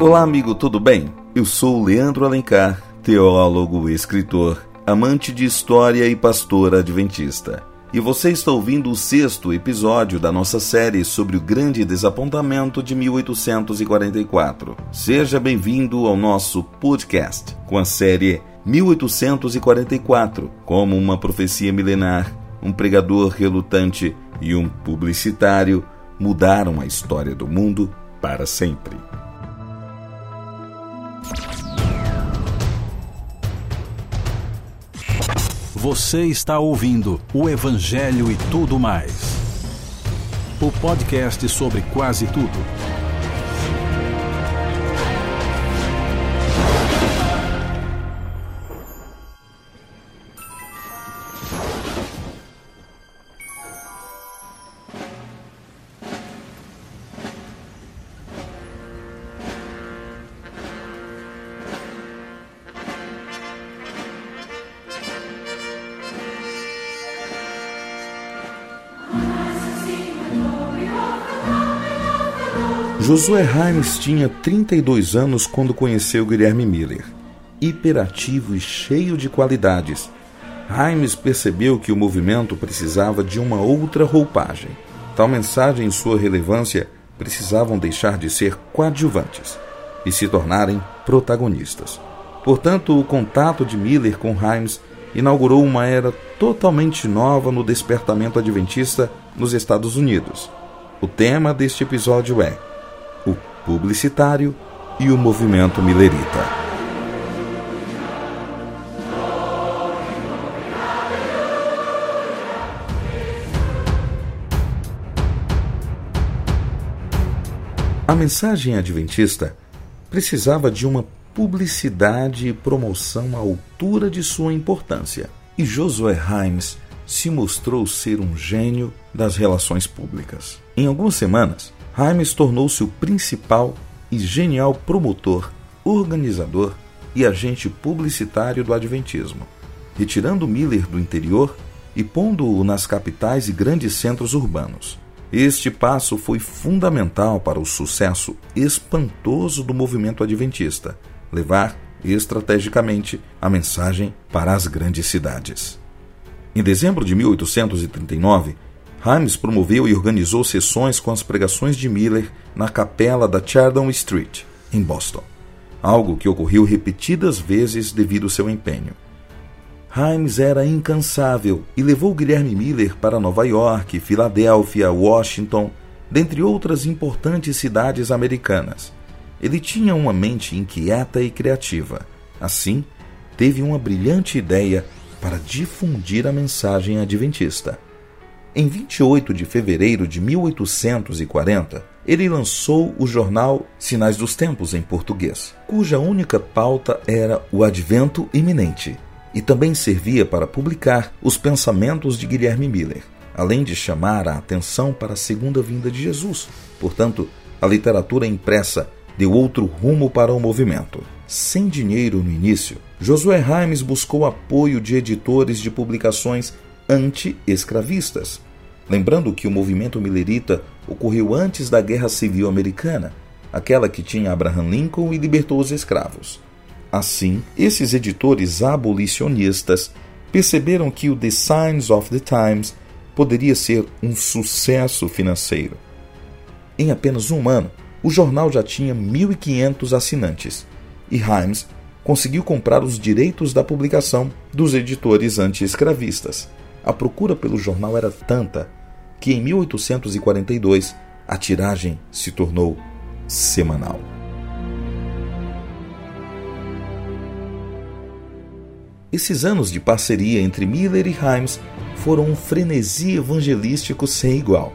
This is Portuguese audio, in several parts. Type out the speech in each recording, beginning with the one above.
Olá, amigo, tudo bem? Eu sou Leandro Alencar, teólogo, escritor, amante de história e pastor adventista. E você está ouvindo o sexto episódio da nossa série sobre o grande desapontamento de 1844. Seja bem-vindo ao nosso podcast com a série 1844, como uma profecia milenar, um pregador relutante e um publicitário mudaram a história do mundo para sempre. Você está ouvindo o Evangelho e tudo mais. O podcast sobre quase tudo Josué Himes tinha 32 anos quando conheceu Guilherme Miller. Hiperativo e cheio de qualidades, Himes percebeu que o movimento precisava de uma outra roupagem. Tal mensagem e sua relevância precisavam deixar de ser coadjuvantes e se tornarem protagonistas. Portanto, o contato de Miller com Himes inaugurou uma era totalmente nova no despertamento adventista nos Estados Unidos. O tema deste episódio é publicitário e o movimento milerita. A mensagem adventista precisava de uma publicidade e promoção à altura de sua importância. E Josué Himes se mostrou ser um gênio das relações públicas. Em algumas semanas, Himes tornou-se o principal e genial promotor, organizador e agente publicitário do Adventismo, retirando Miller do interior e pondo-o nas capitais e grandes centros urbanos. Este passo foi fundamental para o sucesso espantoso do movimento adventista, levar estrategicamente a mensagem para as grandes cidades. Em dezembro de 1839, Himes promoveu e organizou sessões com as pregações de Miller na capela da Chardon Street, em Boston, algo que ocorreu repetidas vezes devido ao seu empenho. Himes era incansável e levou Guilherme Miller para Nova York, Filadélfia, Washington, dentre outras importantes cidades americanas. Ele tinha uma mente inquieta e criativa. Assim, teve uma brilhante ideia para difundir a mensagem adventista. Em 28 de fevereiro de 1840, ele lançou o jornal Sinais dos Tempos em português, cuja única pauta era o advento iminente, e também servia para publicar os pensamentos de Guilherme Miller, além de chamar a atenção para a segunda vinda de Jesus. Portanto, a literatura impressa deu outro rumo para o movimento. Sem dinheiro no início, Josué Himes buscou apoio de editores de publicações anti-escravistas. Lembrando que o movimento milerita ocorreu antes da Guerra Civil Americana, aquela que tinha Abraham Lincoln e libertou os escravos. Assim, esses editores abolicionistas perceberam que o The Signs of the Times poderia ser um sucesso financeiro. Em apenas um ano, o jornal já tinha 1.500 assinantes e Himes conseguiu comprar os direitos da publicação dos editores anti-escravistas. A procura pelo jornal era tanta que em 1842 a tiragem se tornou semanal. Esses anos de parceria entre Miller e Himes foram um frenesi evangelístico sem igual.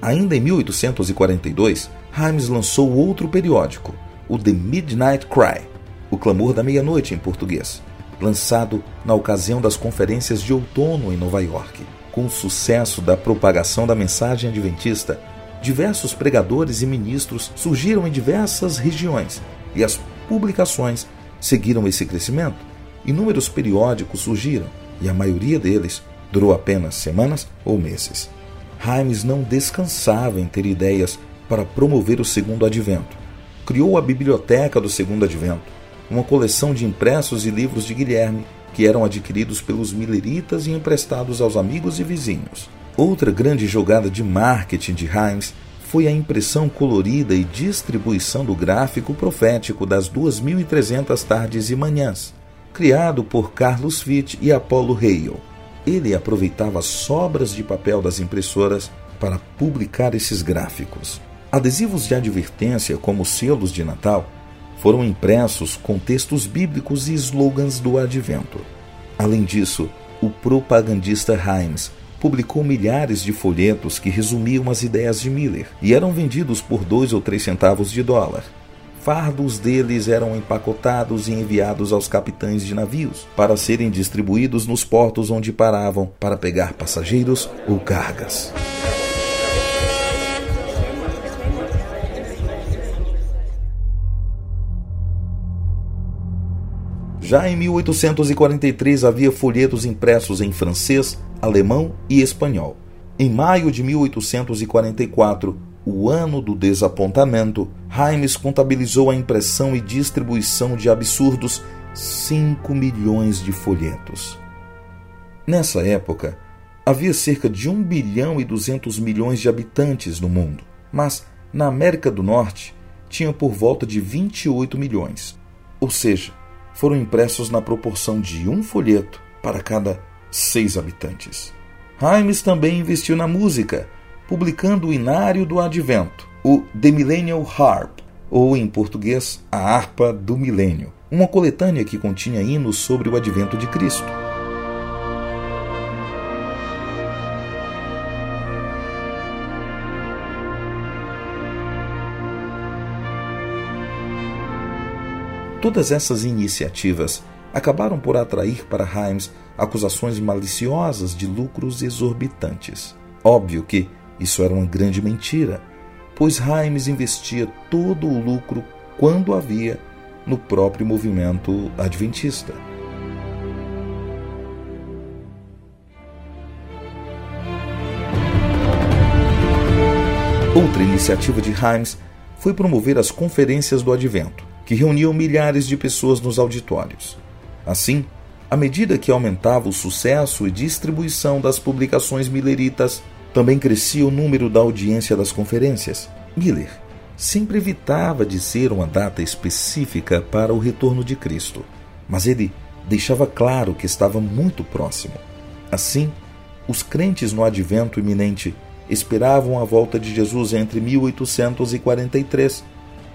Ainda em 1842, Himes lançou outro periódico, o The Midnight Cry, o clamor da meia-noite em português, lançado na ocasião das conferências de outono em Nova York. Com o sucesso da propagação da mensagem adventista, diversos pregadores e ministros surgiram em diversas regiões e as publicações seguiram esse crescimento. Inúmeros periódicos surgiram e a maioria deles durou apenas semanas ou meses. Himes não descansava em ter ideias para promover o segundo advento criou a Biblioteca do Segundo Advento, uma coleção de impressos e livros de Guilherme que eram adquiridos pelos mileritas e emprestados aos amigos e vizinhos. Outra grande jogada de marketing de Himes foi a impressão colorida e distribuição do gráfico profético das 2.300 tardes e manhãs, criado por Carlos Fitt e Apollo Hale. Ele aproveitava sobras de papel das impressoras para publicar esses gráficos. Adesivos de advertência, como selos de Natal, foram impressos com textos bíblicos e slogans do advento. Além disso, o propagandista Himes publicou milhares de folhetos que resumiam as ideias de Miller e eram vendidos por dois ou três centavos de dólar. Fardos deles eram empacotados e enviados aos capitães de navios para serem distribuídos nos portos onde paravam para pegar passageiros ou cargas. Já em 1843 havia folhetos impressos em francês, alemão e espanhol. Em maio de 1844, o ano do desapontamento, Himes contabilizou a impressão e distribuição de absurdos 5 milhões de folhetos. Nessa época, havia cerca de 1 bilhão e 200 milhões de habitantes no mundo, mas na América do Norte tinha por volta de 28 milhões. Ou seja, foram impressos na proporção de um folheto para cada seis habitantes. Himes também investiu na música, publicando o Inário do Advento, o The Millennial Harp, ou em português, a Harpa do Milênio, uma coletânea que continha hinos sobre o advento de Cristo. Todas essas iniciativas acabaram por atrair para Himes acusações maliciosas de lucros exorbitantes. Óbvio que isso era uma grande mentira, pois Himes investia todo o lucro quando havia no próprio movimento adventista. Outra iniciativa de Himes foi promover as conferências do advento que reuniam milhares de pessoas nos auditórios. Assim, à medida que aumentava o sucesso e distribuição das publicações milleritas, também crescia o número da audiência das conferências. Miller sempre evitava dizer uma data específica para o retorno de Cristo, mas ele deixava claro que estava muito próximo. Assim, os crentes no advento iminente esperavam a volta de Jesus entre 1843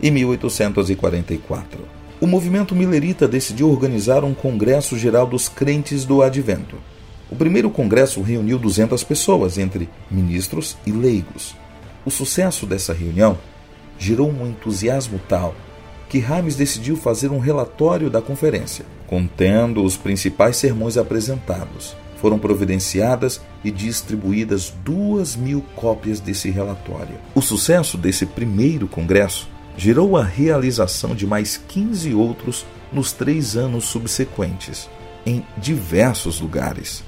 e 1844. O movimento milerita decidiu organizar um Congresso Geral dos Crentes do Advento. O primeiro congresso reuniu 200 pessoas, entre ministros e leigos. O sucesso dessa reunião gerou um entusiasmo tal que Rames decidiu fazer um relatório da conferência, contendo os principais sermões apresentados. Foram providenciadas e distribuídas duas mil cópias desse relatório. O sucesso desse primeiro congresso gerou a realização de mais 15 outros nos três anos subsequentes, em diversos lugares.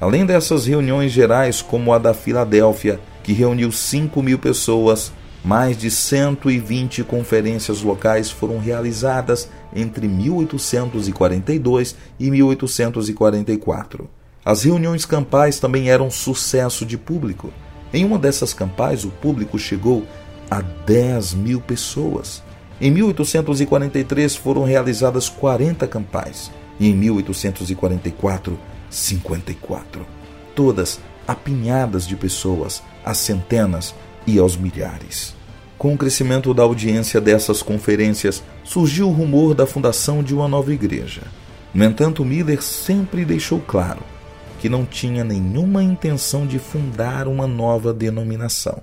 Além dessas reuniões gerais, como a da Filadélfia, que reuniu 5 mil pessoas, mais de 120 conferências locais foram realizadas entre 1842 e 1844. As reuniões campais também eram sucesso de público. Em uma dessas campais, o público chegou a 10 mil pessoas. Em 1843 foram realizadas 40 campais e em 1844, 54. Todas apinhadas de pessoas, a centenas e aos milhares. Com o crescimento da audiência dessas conferências, surgiu o rumor da fundação de uma nova igreja. No entanto, Miller sempre deixou claro que não tinha nenhuma intenção de fundar uma nova denominação.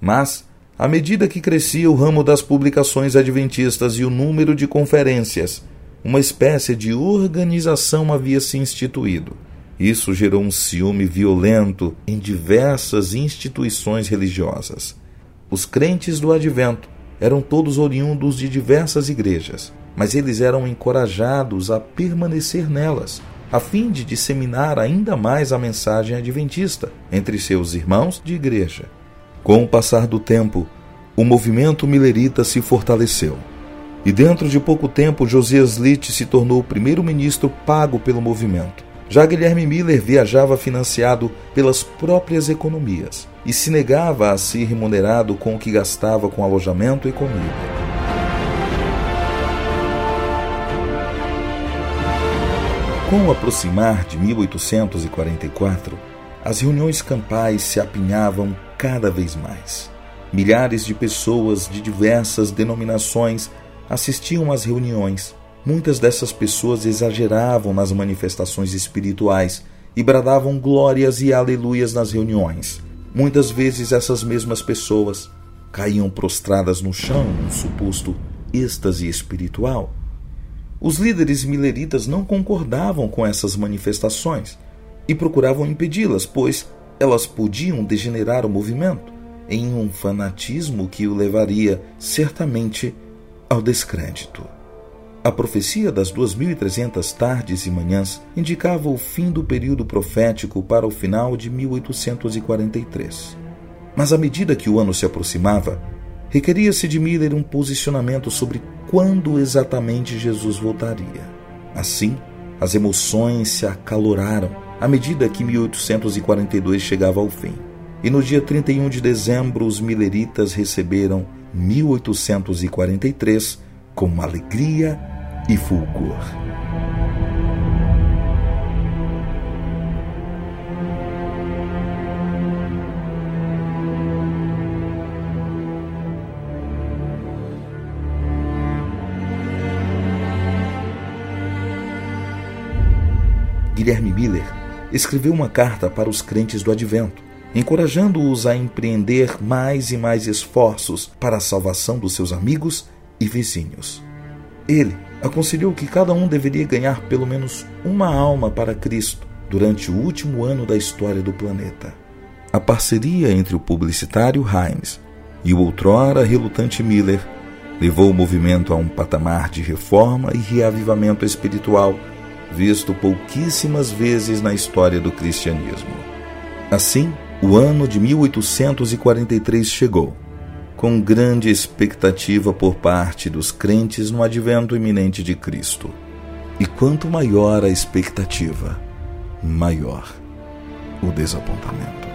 Mas à medida que crescia o ramo das publicações adventistas e o número de conferências, uma espécie de organização havia se instituído. Isso gerou um ciúme violento em diversas instituições religiosas. Os crentes do advento eram todos oriundos de diversas igrejas, mas eles eram encorajados a permanecer nelas, a fim de disseminar ainda mais a mensagem adventista entre seus irmãos de igreja. Com o passar do tempo, o movimento milerita se fortaleceu. E dentro de pouco tempo, Josias Litt se tornou o primeiro ministro pago pelo movimento. Já Guilherme Miller viajava financiado pelas próprias economias e se negava a ser remunerado com o que gastava com alojamento e comida. Com o aproximar de 1844, as reuniões campais se apinhavam cada vez mais. Milhares de pessoas de diversas denominações assistiam às reuniões Muitas dessas pessoas exageravam nas manifestações espirituais e bradavam glórias e aleluias nas reuniões. Muitas vezes essas mesmas pessoas caíam prostradas no chão num suposto êxtase espiritual. Os líderes mileritas não concordavam com essas manifestações e procuravam impedi-las, pois elas podiam degenerar o movimento em um fanatismo que o levaria certamente ao descrédito. A profecia das 2.300 tardes e manhãs indicava o fim do período profético para o final de 1843. Mas à medida que o ano se aproximava, requeria-se de Miller um posicionamento sobre quando exatamente Jesus voltaria. Assim, as emoções se acaloraram à medida que 1842 chegava ao fim. E no dia 31 de dezembro, os milleritas receberam 1843 com alegria e fulgor. Guilherme Miller escreveu uma carta para os crentes do Advento, encorajando-os a empreender mais e mais esforços para a salvação dos seus amigos e vizinhos. Ele aconselhou que cada um deveria ganhar pelo menos uma alma para Cristo durante o último ano da história do planeta. A parceria entre o publicitário Himes e o outrora relutante Miller levou o movimento a um patamar de reforma e reavivamento espiritual visto pouquíssimas vezes na história do cristianismo. Assim, o ano de 1843 chegou com grande expectativa por parte dos crentes no advento iminente de Cristo. E quanto maior a expectativa, maior o desapontamento.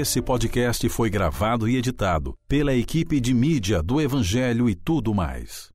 Esse podcast foi gravado e editado pela equipe de mídia do Evangelho e tudo mais.